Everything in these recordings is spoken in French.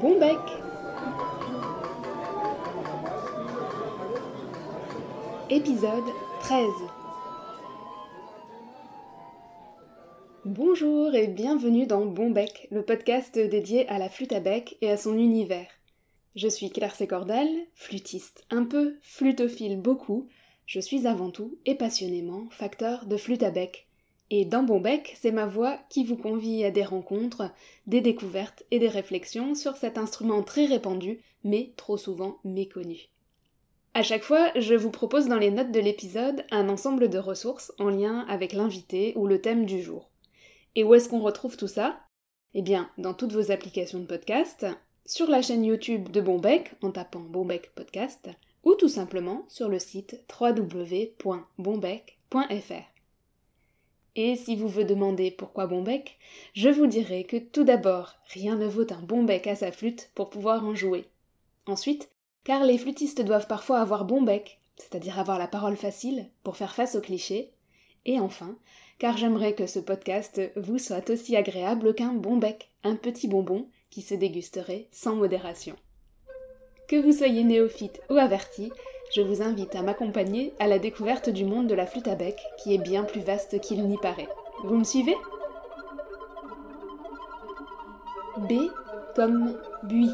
Bon bec Épisode 13 Bonjour et bienvenue dans Bon Bec, le podcast dédié à la flûte à bec et à son univers. Je suis Claire Sécordal, flûtiste un peu, flutophile beaucoup, je suis avant tout et passionnément facteur de flûte à bec. Et dans Bon Bec, c'est ma voix qui vous convie à des rencontres, des découvertes et des réflexions sur cet instrument très répandu, mais trop souvent méconnu. À chaque fois, je vous propose dans les notes de l'épisode un ensemble de ressources en lien avec l'invité ou le thème du jour. Et où est-ce qu'on retrouve tout ça? Eh bien, dans toutes vos applications de podcast, sur la chaîne YouTube de Bonbec en tapant Bonbec Podcast, ou tout simplement sur le site www.bonbec.fr. Et si vous vous demandez pourquoi Bonbec, je vous dirai que tout d'abord, rien ne vaut un bon bec à sa flûte pour pouvoir en jouer. Ensuite, car les flûtistes doivent parfois avoir bon bec, c'est-à-dire avoir la parole facile pour faire face aux clichés. Et enfin, car j'aimerais que ce podcast vous soit aussi agréable qu'un bon bec, un petit bonbon qui se dégusterait sans modération. Que vous soyez néophyte ou averti, je vous invite à m'accompagner à la découverte du monde de la flûte à bec, qui est bien plus vaste qu'il n'y paraît. Vous me suivez? B comme buis.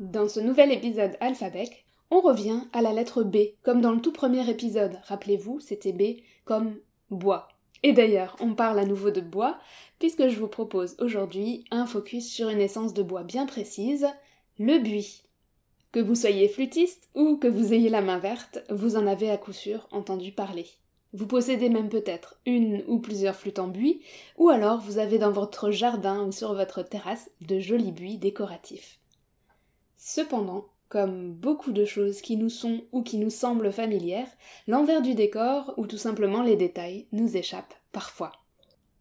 Dans ce nouvel épisode Alphabec, on revient à la lettre B, comme dans le tout premier épisode. Rappelez-vous, c'était B comme bois. Et d'ailleurs, on parle à nouveau de bois, puisque je vous propose aujourd'hui un focus sur une essence de bois bien précise, le buis. Que vous soyez flûtiste ou que vous ayez la main verte, vous en avez à coup sûr entendu parler. Vous possédez même peut-être une ou plusieurs flûtes en buis, ou alors vous avez dans votre jardin ou sur votre terrasse de jolis buis décoratifs. Cependant, comme beaucoup de choses qui nous sont ou qui nous semblent familières, l'envers du décor ou tout simplement les détails nous échappent parfois.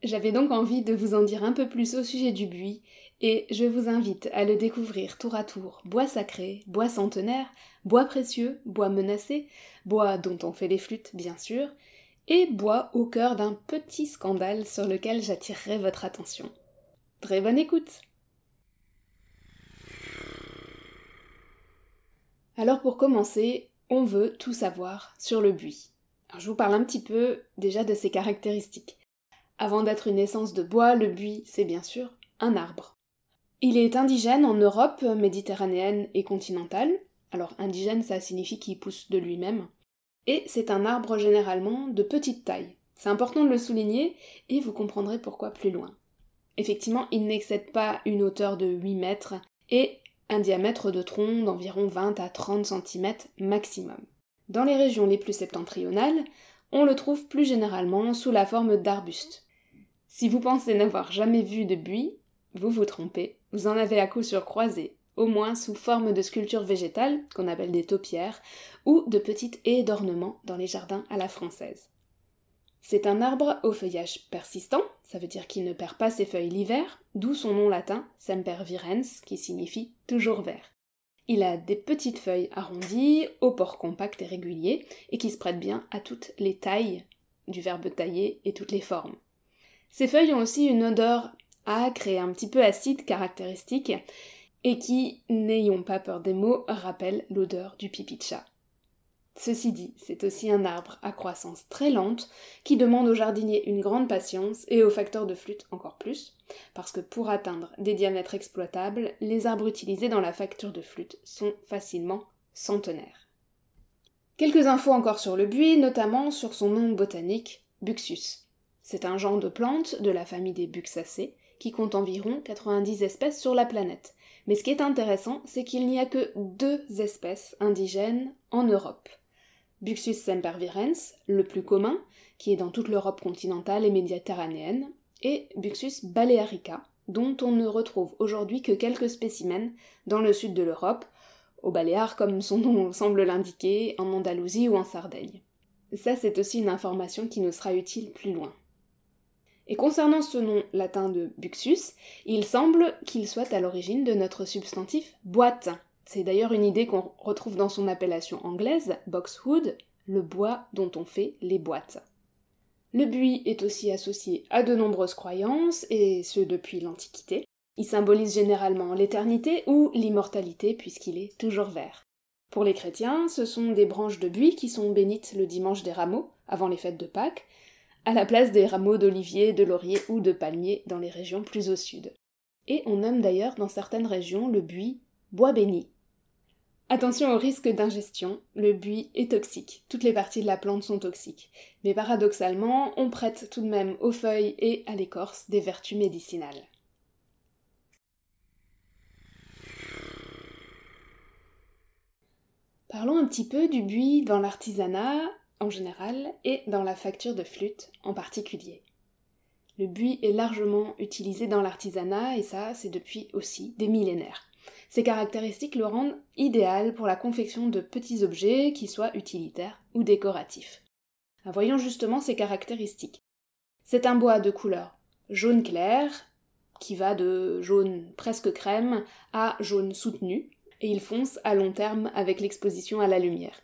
J'avais donc envie de vous en dire un peu plus au sujet du buis, et je vous invite à le découvrir tour à tour, bois sacré, bois centenaire, bois précieux, bois menacé, bois dont on fait les flûtes bien sûr, et bois au cœur d'un petit scandale sur lequel j'attirerai votre attention. Très bonne écoute Alors pour commencer, on veut tout savoir sur le buis. je vous parle un petit peu déjà de ses caractéristiques. Avant d'être une essence de bois, le buis, c'est bien sûr un arbre. Il est indigène en Europe méditerranéenne et continentale. Alors indigène, ça signifie qu'il pousse de lui-même. Et c'est un arbre généralement de petite taille. C'est important de le souligner et vous comprendrez pourquoi plus loin. Effectivement, il n'excède pas une hauteur de 8 mètres et un diamètre de tronc d'environ 20 à 30 cm maximum. Dans les régions les plus septentrionales, on le trouve plus généralement sous la forme d'arbustes. Si vous pensez n'avoir jamais vu de buis, vous vous trompez, vous en avez à coup sur croisé, au moins sous forme de sculptures végétales, qu'on appelle des taupières, ou de petites haies d'ornement dans les jardins à la française. C'est un arbre au feuillage persistant, ça veut dire qu'il ne perd pas ses feuilles l'hiver, d'où son nom latin semper virens, qui signifie toujours vert. Il a des petites feuilles arrondies, au port compact et régulier, et qui se prêtent bien à toutes les tailles, du verbe tailler et toutes les formes. Ces feuilles ont aussi une odeur âcre et un petit peu acide caractéristique, et qui, n'ayons pas peur des mots, rappelle l'odeur du pipi. Ceci dit, c'est aussi un arbre à croissance très lente qui demande au jardinier une grande patience et aux facteurs de flûte encore plus, parce que pour atteindre des diamètres exploitables, les arbres utilisés dans la facture de flûte sont facilement centenaires. Quelques infos encore sur le buis, notamment sur son nom botanique, Buxus. C'est un genre de plante de la famille des Buxacées qui compte environ 90 espèces sur la planète. Mais ce qui est intéressant, c'est qu'il n'y a que deux espèces indigènes en Europe. Buxus sempervirens, le plus commun, qui est dans toute l'Europe continentale et méditerranéenne, et Buxus balearica, dont on ne retrouve aujourd'hui que quelques spécimens dans le sud de l'Europe, aux Baléares comme son nom semble l'indiquer, en Andalousie ou en Sardaigne. Ça c'est aussi une information qui nous sera utile plus loin. Et concernant ce nom latin de Buxus, il semble qu'il soit à l'origine de notre substantif boîte, c'est d'ailleurs une idée qu'on retrouve dans son appellation anglaise, boxwood, le bois dont on fait les boîtes. Le buis est aussi associé à de nombreuses croyances, et ce depuis l'Antiquité. Il symbolise généralement l'éternité ou l'immortalité puisqu'il est toujours vert. Pour les chrétiens, ce sont des branches de buis qui sont bénites le dimanche des rameaux, avant les fêtes de Pâques, à la place des rameaux d'olivier, de laurier ou de palmier dans les régions plus au sud. Et on nomme d'ailleurs dans certaines régions le buis bois béni. Attention au risque d'ingestion, le buis est toxique, toutes les parties de la plante sont toxiques, mais paradoxalement, on prête tout de même aux feuilles et à l'écorce des vertus médicinales. Parlons un petit peu du buis dans l'artisanat en général et dans la facture de flûte en particulier. Le buis est largement utilisé dans l'artisanat et ça, c'est depuis aussi des millénaires. Ces caractéristiques le rendent idéal pour la confection de petits objets qui soient utilitaires ou décoratifs. Voyons justement ces caractéristiques. C'est un bois de couleur jaune clair, qui va de jaune presque crème à jaune soutenu, et il fonce à long terme avec l'exposition à la lumière.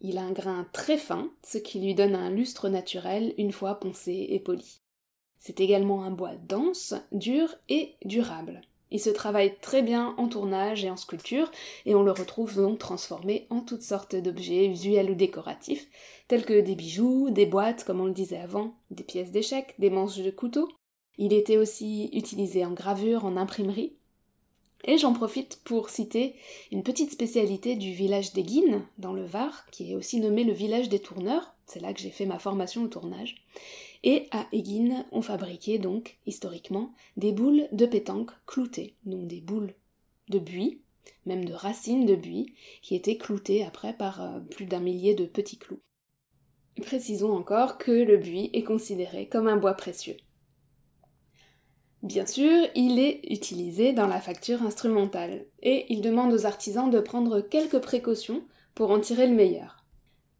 Il a un grain très fin, ce qui lui donne un lustre naturel une fois poncé et poli. C'est également un bois dense, dur et durable. Il se travaille très bien en tournage et en sculpture, et on le retrouve donc transformé en toutes sortes d'objets usuels ou décoratifs, tels que des bijoux, des boîtes, comme on le disait avant, des pièces d'échecs, des manches de couteau. Il était aussi utilisé en gravure, en imprimerie, et j'en profite pour citer une petite spécialité du village d'Eguines, dans le Var, qui est aussi nommé le village des tourneurs, c'est là que j'ai fait ma formation au tournage. Et à Eguines, on fabriquait donc, historiquement, des boules de pétanque cloutées, donc des boules de buis, même de racines de buis, qui étaient cloutées après par euh, plus d'un millier de petits clous. Précisons encore que le buis est considéré comme un bois précieux. Bien sûr, il est utilisé dans la facture instrumentale, et il demande aux artisans de prendre quelques précautions pour en tirer le meilleur.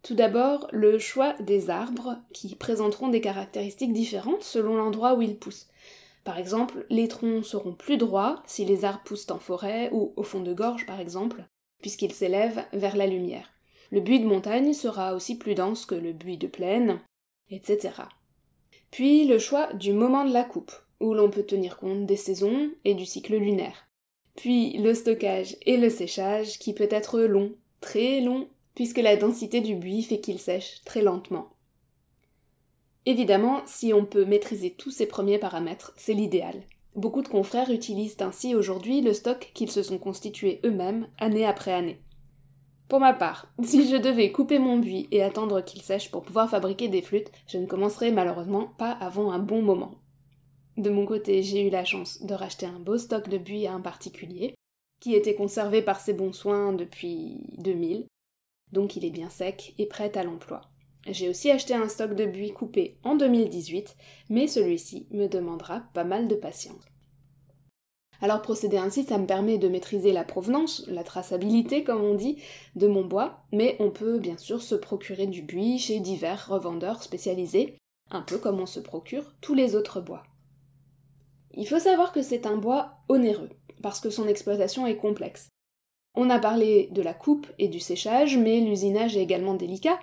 Tout d'abord, le choix des arbres, qui présenteront des caractéristiques différentes selon l'endroit où ils poussent. Par exemple, les troncs seront plus droits si les arbres poussent en forêt ou au fond de gorge par exemple, puisqu'ils s'élèvent vers la lumière. Le buis de montagne sera aussi plus dense que le buis de plaine, etc. Puis le choix du moment de la coupe où l'on peut tenir compte des saisons et du cycle lunaire. Puis le stockage et le séchage qui peut être long, très long, puisque la densité du buis fait qu'il sèche très lentement. Évidemment, si on peut maîtriser tous ces premiers paramètres, c'est l'idéal. Beaucoup de confrères utilisent ainsi aujourd'hui le stock qu'ils se sont constitués eux-mêmes année après année. Pour ma part, si je devais couper mon buis et attendre qu'il sèche pour pouvoir fabriquer des flûtes, je ne commencerai malheureusement pas avant un bon moment. De mon côté, j'ai eu la chance de racheter un beau stock de buis à un particulier, qui était conservé par ses bons soins depuis 2000, donc il est bien sec et prêt à l'emploi. J'ai aussi acheté un stock de buis coupé en 2018, mais celui-ci me demandera pas mal de patience. Alors procéder ainsi, ça me permet de maîtriser la provenance, la traçabilité comme on dit, de mon bois, mais on peut bien sûr se procurer du buis chez divers revendeurs spécialisés, un peu comme on se procure tous les autres bois. Il faut savoir que c'est un bois onéreux, parce que son exploitation est complexe. On a parlé de la coupe et du séchage, mais l'usinage est également délicat.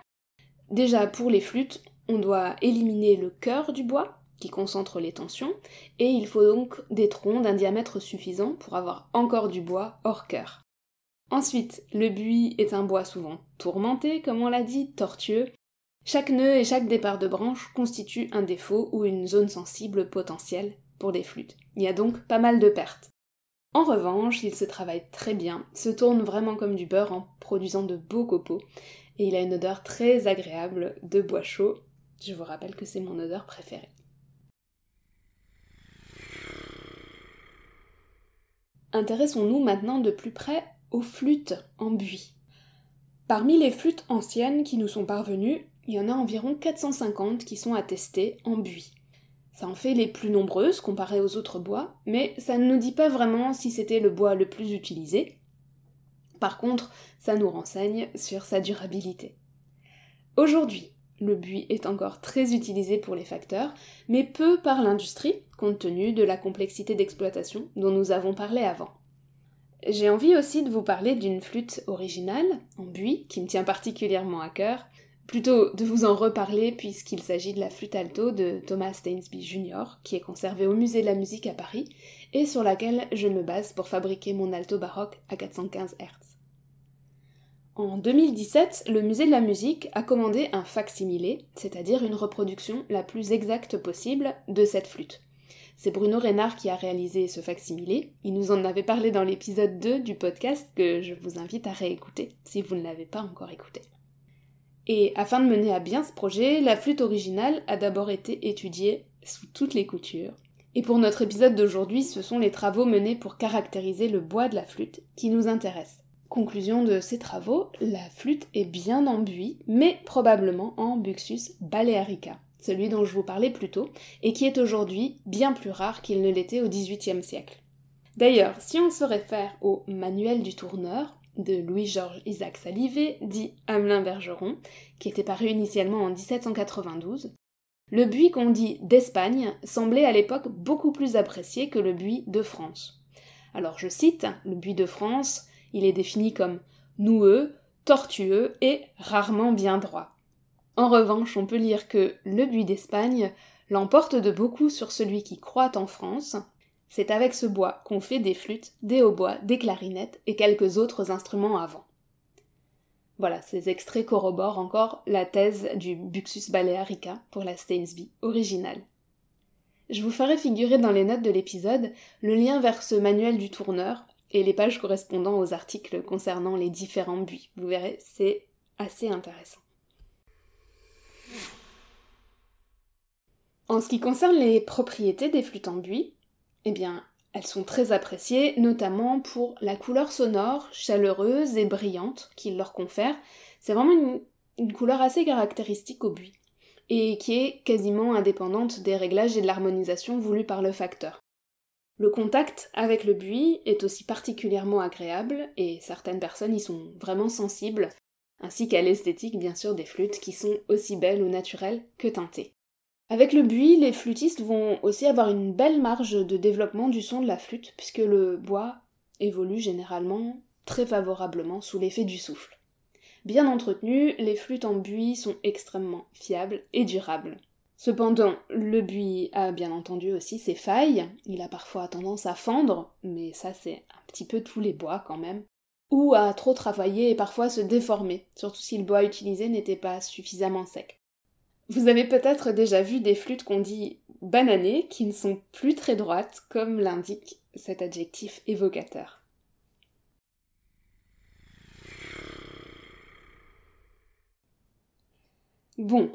Déjà, pour les flûtes, on doit éliminer le cœur du bois, qui concentre les tensions, et il faut donc des troncs d'un diamètre suffisant pour avoir encore du bois hors cœur. Ensuite, le buis est un bois souvent tourmenté, comme on l'a dit, tortueux. Chaque nœud et chaque départ de branche constitue un défaut ou une zone sensible potentielle pour des flûtes. Il y a donc pas mal de pertes. En revanche, il se travaille très bien, se tourne vraiment comme du beurre en produisant de beaux copeaux, et il a une odeur très agréable de bois chaud. Je vous rappelle que c'est mon odeur préférée. Intéressons-nous maintenant de plus près aux flûtes en buis. Parmi les flûtes anciennes qui nous sont parvenues, il y en a environ 450 qui sont attestées en buis. En fait les plus nombreuses comparées aux autres bois, mais ça ne nous dit pas vraiment si c'était le bois le plus utilisé. Par contre, ça nous renseigne sur sa durabilité. Aujourd'hui, le buis est encore très utilisé pour les facteurs, mais peu par l'industrie, compte tenu de la complexité d'exploitation dont nous avons parlé avant. J'ai envie aussi de vous parler d'une flûte originale, en buis, qui me tient particulièrement à cœur, plutôt de vous en reparler puisqu'il s'agit de la flûte alto de Thomas Stainsby Jr., qui est conservée au musée de la musique à Paris, et sur laquelle je me base pour fabriquer mon alto baroque à 415 Hz. En 2017, le musée de la musique a commandé un facsimilé, c'est-à-dire une reproduction la plus exacte possible de cette flûte. C'est Bruno Reynard qui a réalisé ce facsimilé. Il nous en avait parlé dans l'épisode 2 du podcast que je vous invite à réécouter si vous ne l'avez pas encore écouté. Et afin de mener à bien ce projet, la flûte originale a d'abord été étudiée sous toutes les coutures. Et pour notre épisode d'aujourd'hui, ce sont les travaux menés pour caractériser le bois de la flûte qui nous intéressent. Conclusion de ces travaux, la flûte est bien en buis, mais probablement en Buxus balearica, celui dont je vous parlais plus tôt, et qui est aujourd'hui bien plus rare qu'il ne l'était au XVIIIe siècle. D'ailleurs, si on se réfère au Manuel du tourneur, de Louis-Georges Isaac Salivé, dit Hamelin Bergeron, qui était paru initialement en 1792, le buis qu'on dit d'Espagne semblait à l'époque beaucoup plus apprécié que le buis de France. Alors je cite, le buis de France, il est défini comme noueux, tortueux et rarement bien droit. En revanche, on peut lire que le buis d'Espagne l'emporte de beaucoup sur celui qui croît en France, c'est avec ce bois qu'on fait des flûtes, des hautbois, des clarinettes et quelques autres instruments avant. Voilà, ces extraits corroborent encore la thèse du Buxus balearica pour la Stainsby originale. Je vous ferai figurer dans les notes de l'épisode le lien vers ce manuel du tourneur et les pages correspondant aux articles concernant les différents buis. Vous verrez, c'est assez intéressant. En ce qui concerne les propriétés des flûtes en buis, eh bien, elles sont très appréciées, notamment pour la couleur sonore, chaleureuse et brillante qu'ils leur confèrent. C'est vraiment une, une, couleur assez caractéristique au buis, et qui est quasiment indépendante des réglages et de l'harmonisation voulus par le facteur. Le contact avec le buis est aussi particulièrement agréable, et certaines personnes y sont vraiment sensibles, ainsi qu'à l'esthétique bien sûr des flûtes qui sont aussi belles ou naturelles que teintées. Avec le buis, les flûtistes vont aussi avoir une belle marge de développement du son de la flûte, puisque le bois évolue généralement très favorablement sous l'effet du souffle. Bien entretenues, les flûtes en buis sont extrêmement fiables et durables. Cependant, le buis a bien entendu aussi ses failles, il a parfois tendance à fendre, mais ça c'est un petit peu tous les bois quand même, ou à trop travailler et parfois se déformer, surtout si le bois utilisé n'était pas suffisamment sec. Vous avez peut-être déjà vu des flûtes qu'on dit bananées qui ne sont plus très droites, comme l'indique cet adjectif évocateur. Bon,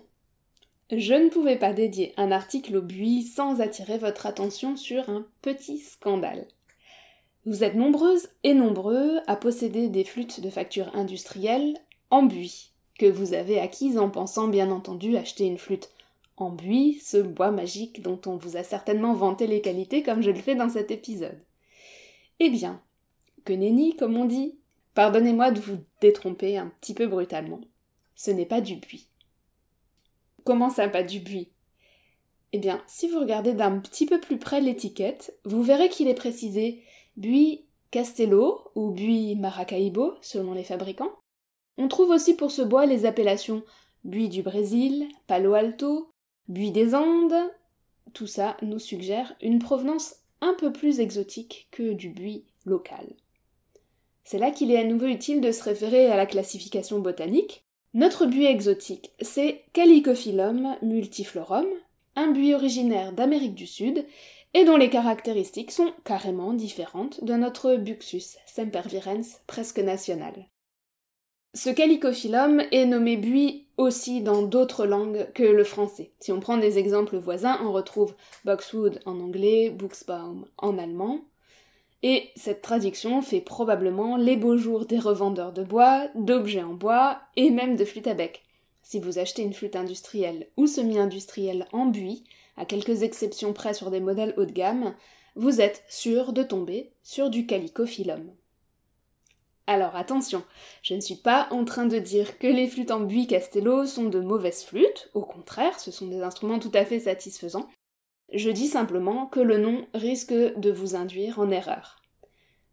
je ne pouvais pas dédier un article au buis sans attirer votre attention sur un petit scandale. Vous êtes nombreuses et nombreux à posséder des flûtes de facture industrielle en buis, que vous avez acquise en pensant bien entendu acheter une flûte en buis, ce bois magique dont on vous a certainement vanté les qualités comme je le fais dans cet épisode. Eh bien, que nenni, comme on dit, pardonnez-moi de vous détromper un petit peu brutalement. Ce n'est pas du buis. Comment ça, pas du buis? Eh bien, si vous regardez d'un petit peu plus près l'étiquette, vous verrez qu'il est précisé buis Castello ou buis Maracaibo selon les fabricants, on trouve aussi pour ce bois les appellations buis du Brésil, Palo Alto, buis des Andes. Tout ça nous suggère une provenance un peu plus exotique que du buis local. C'est là qu'il est à nouveau utile de se référer à la classification botanique. Notre buis exotique, c'est Calicophyllum multiflorum, un buis originaire d'Amérique du Sud et dont les caractéristiques sont carrément différentes de notre Buxus sempervirens presque national. Ce calicophyllum est nommé buis aussi dans d'autres langues que le français. Si on prend des exemples voisins, on retrouve boxwood en anglais, buxbaum en allemand. Et cette traduction fait probablement les beaux jours des revendeurs de bois, d'objets en bois et même de flûtes à bec. Si vous achetez une flûte industrielle ou semi-industrielle en buis, à quelques exceptions près sur des modèles haut de gamme, vous êtes sûr de tomber sur du calicophyllum. Alors attention, je ne suis pas en train de dire que les flûtes en buis Castello sont de mauvaises flûtes, au contraire, ce sont des instruments tout à fait satisfaisants. Je dis simplement que le nom risque de vous induire en erreur.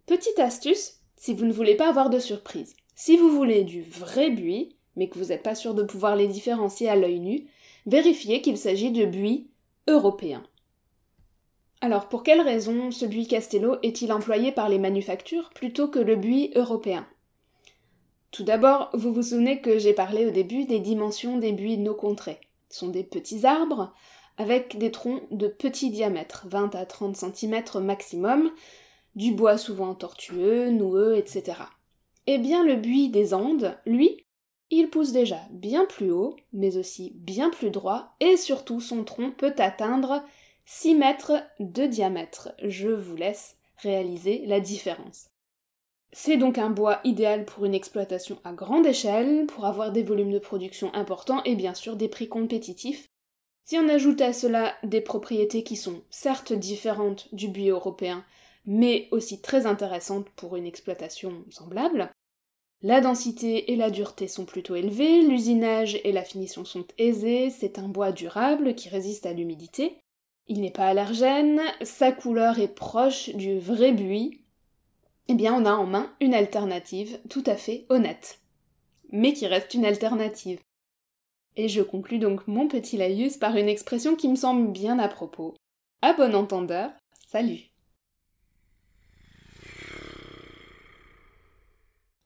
Petite astuce, si vous ne voulez pas avoir de surprise. Si vous voulez du vrai buis, mais que vous n'êtes pas sûr de pouvoir les différencier à l'œil nu, vérifiez qu'il s'agit de buis européens. Alors pour quelle raison ce buis Castello est-il employé par les manufactures plutôt que le buis européen? Tout d'abord, vous vous souvenez que j'ai parlé au début des dimensions des buis de nos contrées. Ce sont des petits arbres avec des troncs de petit diamètre, 20 à 30 cm maximum, du bois souvent tortueux, noueux, etc. Eh bien le buis des Andes, lui, il pousse déjà bien plus haut, mais aussi bien plus droit, et surtout son tronc peut atteindre 6 mètres de diamètre. Je vous laisse réaliser la différence. C'est donc un bois idéal pour une exploitation à grande échelle, pour avoir des volumes de production importants et bien sûr des prix compétitifs. Si on ajoute à cela des propriétés qui sont certes différentes du buis européen, mais aussi très intéressantes pour une exploitation semblable, la densité et la dureté sont plutôt élevées, l'usinage et la finition sont aisés, c'est un bois durable qui résiste à l'humidité, il n'est pas allergène, sa couleur est proche du vrai buis, eh bien on a en main une alternative tout à fait honnête. Mais qui reste une alternative. Et je conclus donc mon petit laïus par une expression qui me semble bien à propos. À bon entendeur, salut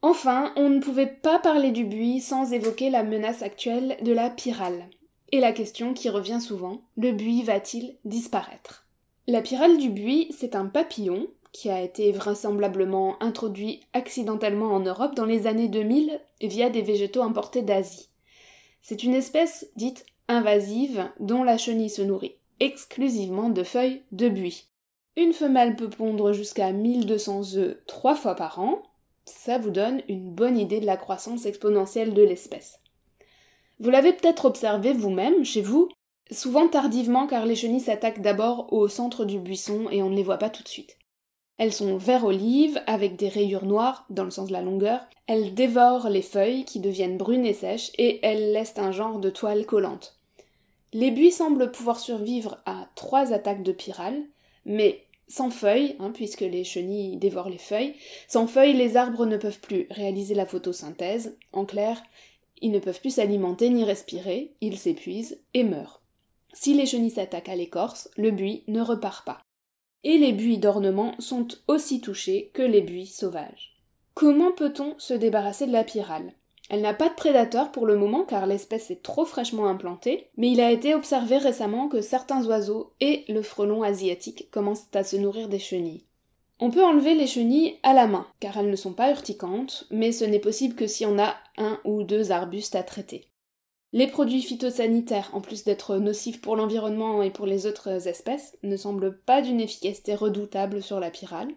Enfin, on ne pouvait pas parler du buis sans évoquer la menace actuelle de la pyrale. Et la question qui revient souvent, le buis va-t-il disparaître? La pyrale du buis, c'est un papillon qui a été vraisemblablement introduit accidentellement en Europe dans les années 2000 via des végétaux importés d'Asie. C'est une espèce dite invasive dont la chenille se nourrit exclusivement de feuilles de buis. Une femelle peut pondre jusqu'à 1200 œufs trois fois par an. Ça vous donne une bonne idée de la croissance exponentielle de l'espèce. Vous l'avez peut-être observé vous-même, chez vous, souvent tardivement car les chenilles s'attaquent d'abord au centre du buisson et on ne les voit pas tout de suite. Elles sont vert olive avec des rayures noires dans le sens de la longueur. Elles dévorent les feuilles qui deviennent brunes et sèches et elles laissent un genre de toile collante. Les buis semblent pouvoir survivre à trois attaques de pyrale, mais sans feuilles, hein, puisque les chenilles dévorent les feuilles, sans feuilles, les arbres ne peuvent plus réaliser la photosynthèse. En clair, ils ne peuvent plus s'alimenter ni respirer, ils s'épuisent et meurent. Si les chenilles s'attaquent à l'écorce, le buis ne repart pas. Et les buis d'ornement sont aussi touchés que les buis sauvages. Comment peut-on se débarrasser de la pyrale? Elle n'a pas de prédateur pour le moment car l'espèce est trop fraîchement implantée, mais il a été observé récemment que certains oiseaux et le frelon asiatique commencent à se nourrir des chenilles. On peut enlever les chenilles à la main, car elles ne sont pas urticantes, mais ce n'est possible que si on a un ou deux arbustes à traiter. Les produits phytosanitaires, en plus d'être nocifs pour l'environnement et pour les autres espèces, ne semblent pas d'une efficacité redoutable sur la pyrale.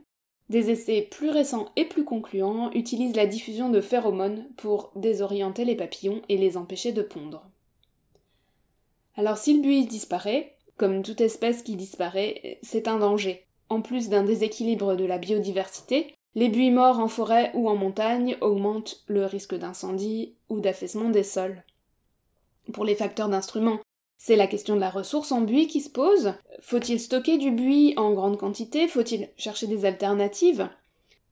Des essais plus récents et plus concluants utilisent la diffusion de phéromones pour désorienter les papillons et les empêcher de pondre. Alors si le buis disparaît, comme toute espèce qui disparaît, c'est un danger, en plus d'un déséquilibre de la biodiversité, les buis morts en forêt ou en montagne augmentent le risque d'incendie ou d'affaissement des sols. Pour les facteurs d'instruments, c'est la question de la ressource en buis qui se pose. Faut-il stocker du buis en grande quantité? Faut-il chercher des alternatives?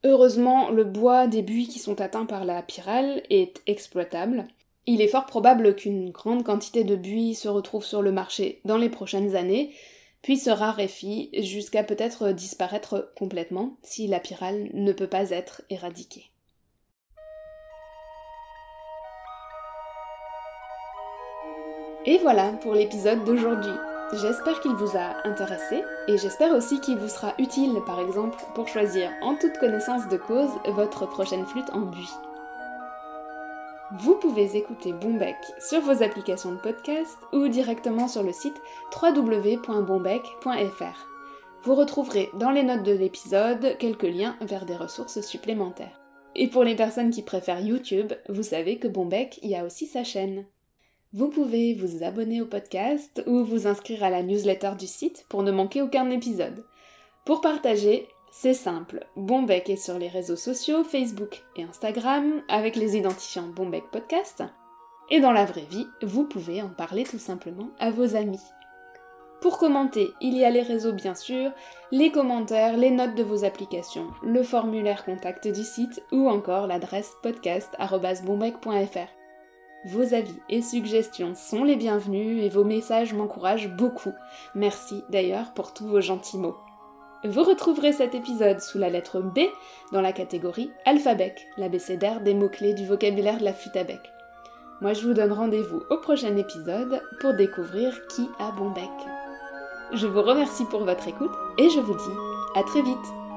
Heureusement, le bois des buis qui sont atteints par la pyrale est exploitable. Il est fort probable qu'une grande quantité de buis se retrouve sur le marché dans les prochaines années, puis se raréfie jusqu'à peut-être disparaître complètement si la pyrale ne peut pas être éradiquée. Et voilà pour l'épisode d'aujourd'hui. J'espère qu'il vous a intéressé et j'espère aussi qu'il vous sera utile par exemple pour choisir en toute connaissance de cause votre prochaine flûte en buis. Vous pouvez écouter Bombec sur vos applications de podcast ou directement sur le site www.bombec.fr. Vous retrouverez dans les notes de l'épisode quelques liens vers des ressources supplémentaires. Et pour les personnes qui préfèrent YouTube, vous savez que Bombec y a aussi sa chaîne. Vous pouvez vous abonner au podcast ou vous inscrire à la newsletter du site pour ne manquer aucun épisode. Pour partager, c'est simple, Bombec est sur les réseaux sociaux, Facebook et Instagram, avec les identifiants Bombec Podcast. Et dans la vraie vie, vous pouvez en parler tout simplement à vos amis. Pour commenter, il y a les réseaux bien sûr, les commentaires, les notes de vos applications, le formulaire contact du site ou encore l'adresse podcast.bombec.fr. Vos avis et suggestions sont les bienvenus et vos messages m'encouragent beaucoup. Merci d'ailleurs pour tous vos gentils mots. Vous retrouverez cet épisode sous la lettre B dans la catégorie alphabet, l'abécédaire des mots-clés du vocabulaire de la flûte à bec. Moi je vous donne rendez-vous au prochain épisode pour découvrir qui a bon bec. Je vous remercie pour votre écoute et je vous dis à très vite